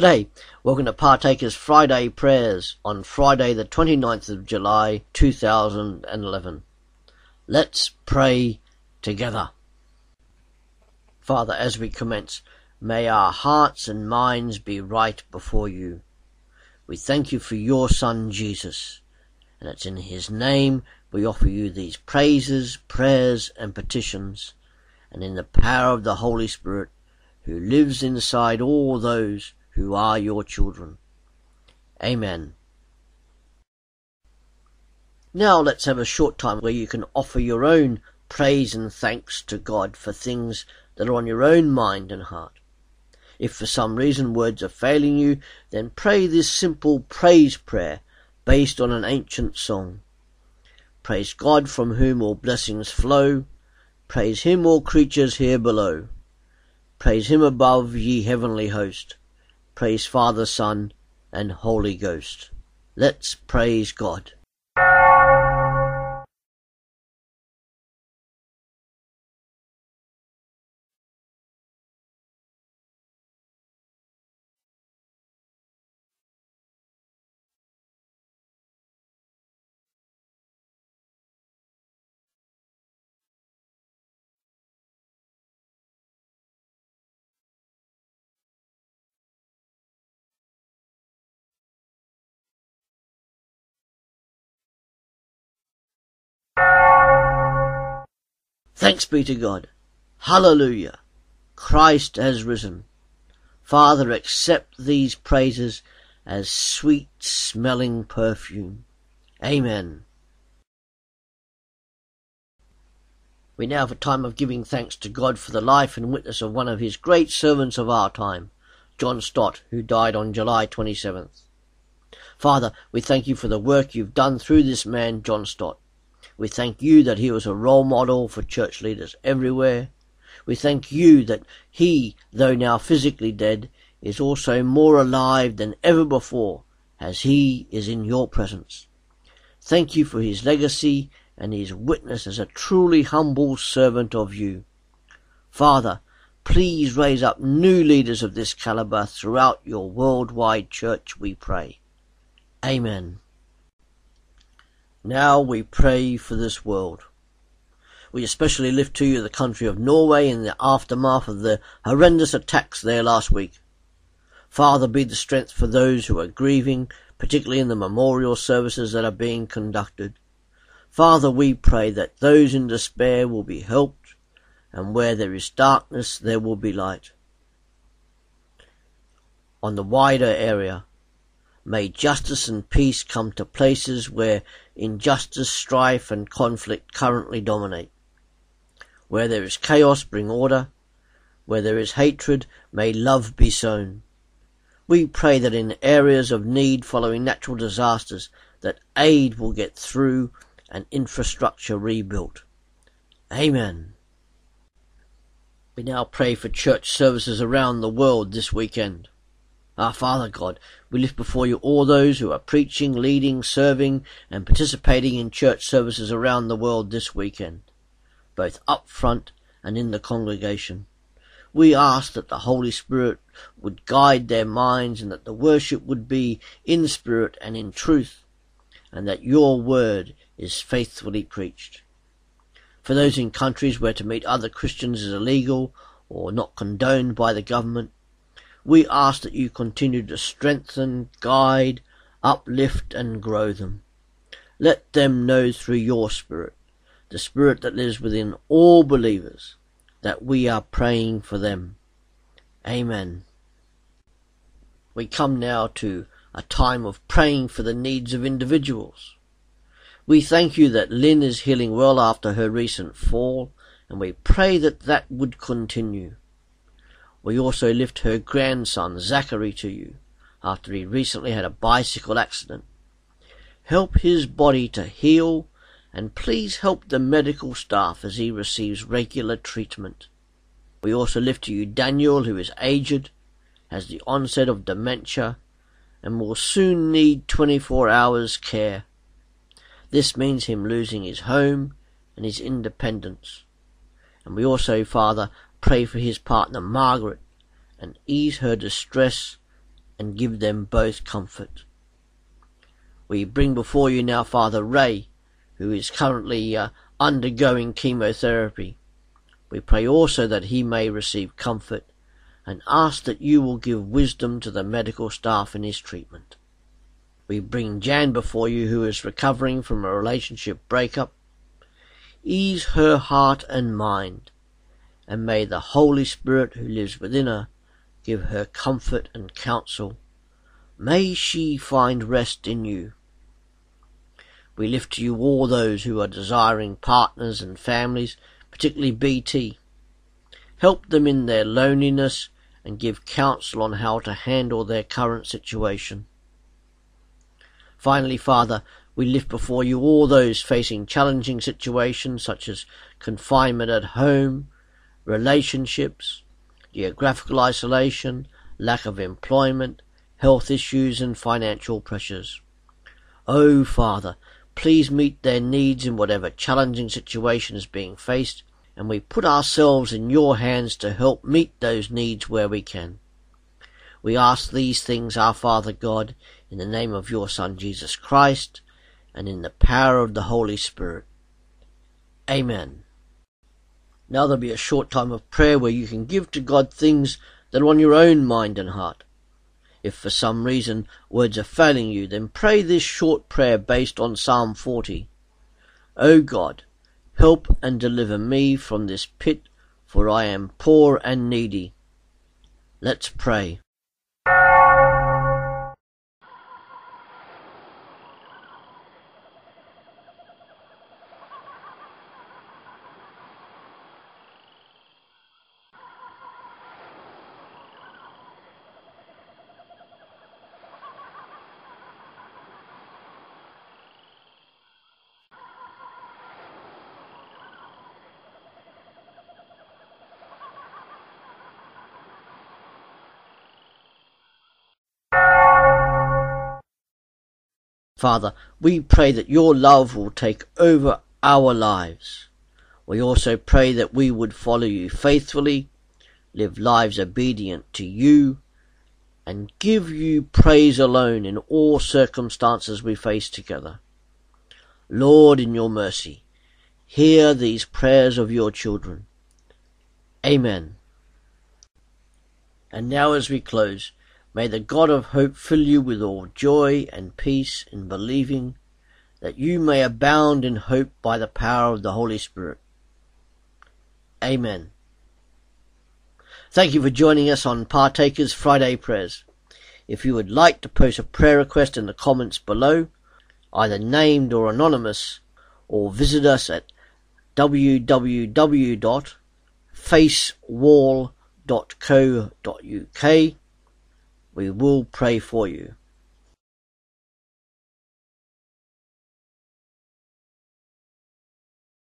G'day, welcome to Partakers Friday prayers on Friday the 29th of July 2011. Let's pray together. Father, as we commence, may our hearts and minds be right before you. We thank you for your Son Jesus, and it's in his name we offer you these praises, prayers, and petitions, and in the power of the Holy Spirit, who lives inside all those who are your children. Amen. Now let's have a short time where you can offer your own praise and thanks to God for things that are on your own mind and heart. If for some reason words are failing you, then pray this simple praise prayer based on an ancient song. Praise God from whom all blessings flow. Praise him all creatures here below. Praise him above, ye heavenly host. Praise Father, Son, and Holy Ghost. Let's praise God. Thanks be to God. Hallelujah. Christ has risen. Father, accept these praises as sweet smelling perfume. Amen. We now have a time of giving thanks to God for the life and witness of one of his great servants of our time, John Stott, who died on July 27th. Father, we thank you for the work you've done through this man, John Stott. We thank you that he was a role model for church leaders everywhere. We thank you that he, though now physically dead, is also more alive than ever before, as he is in your presence. Thank you for his legacy and his witness as a truly humble servant of you. Father, please raise up new leaders of this caliber throughout your worldwide church, we pray. Amen. Now we pray for this world. We especially lift to you the country of Norway in the aftermath of the horrendous attacks there last week. Father, be the strength for those who are grieving, particularly in the memorial services that are being conducted. Father, we pray that those in despair will be helped, and where there is darkness, there will be light. On the wider area, May justice and peace come to places where injustice, strife, and conflict currently dominate. Where there is chaos, bring order. Where there is hatred, may love be sown. We pray that in areas of need following natural disasters, that aid will get through and infrastructure rebuilt. Amen. We now pray for church services around the world this weekend. Our Father God, we lift before you all those who are preaching, leading, serving, and participating in church services around the world this weekend, both up front and in the congregation. We ask that the Holy Spirit would guide their minds and that the worship would be in spirit and in truth, and that your word is faithfully preached. For those in countries where to meet other Christians is illegal or not condoned by the government, we ask that you continue to strengthen, guide, uplift, and grow them. Let them know through your Spirit, the Spirit that lives within all believers, that we are praying for them. Amen. We come now to a time of praying for the needs of individuals. We thank you that Lynn is healing well after her recent fall, and we pray that that would continue. We also lift her grandson, Zachary, to you, after he recently had a bicycle accident. Help his body to heal, and please help the medical staff as he receives regular treatment. We also lift to you Daniel, who is aged, has the onset of dementia, and will soon need 24 hours care. This means him losing his home and his independence. And we also, Father, pray for his partner Margaret and ease her distress and give them both comfort. We bring before you now Father Ray, who is currently uh, undergoing chemotherapy. We pray also that he may receive comfort and ask that you will give wisdom to the medical staff in his treatment. We bring Jan before you who is recovering from a relationship breakup. Ease her heart and mind, and may the Holy Spirit who lives within her give her comfort and counsel. May she find rest in you. We lift to you all those who are desiring partners and families, particularly BT. Help them in their loneliness and give counsel on how to handle their current situation. Finally, Father, we lift before you all those facing challenging situations such as confinement at home, relationships, geographical isolation, lack of employment, health issues and financial pressures. Oh, Father, please meet their needs in whatever challenging situation is being faced and we put ourselves in your hands to help meet those needs where we can. We ask these things, our Father God, in the name of your Son Jesus Christ, and in the power of the Holy Spirit. Amen. Now there'll be a short time of prayer where you can give to God things that are on your own mind and heart. If for some reason words are failing you, then pray this short prayer based on Psalm 40. O God, Help and deliver me from this pit, for I am poor and needy. Let's pray. Father, we pray that your love will take over our lives. We also pray that we would follow you faithfully, live lives obedient to you, and give you praise alone in all circumstances we face together. Lord, in your mercy, hear these prayers of your children. Amen. And now as we close, May the God of hope fill you with all joy and peace in believing, that you may abound in hope by the power of the Holy Spirit. Amen. Thank you for joining us on Partakers Friday Prayers. If you would like to post a prayer request in the comments below, either named or anonymous, or visit us at www.facewall.co.uk we will pray for you.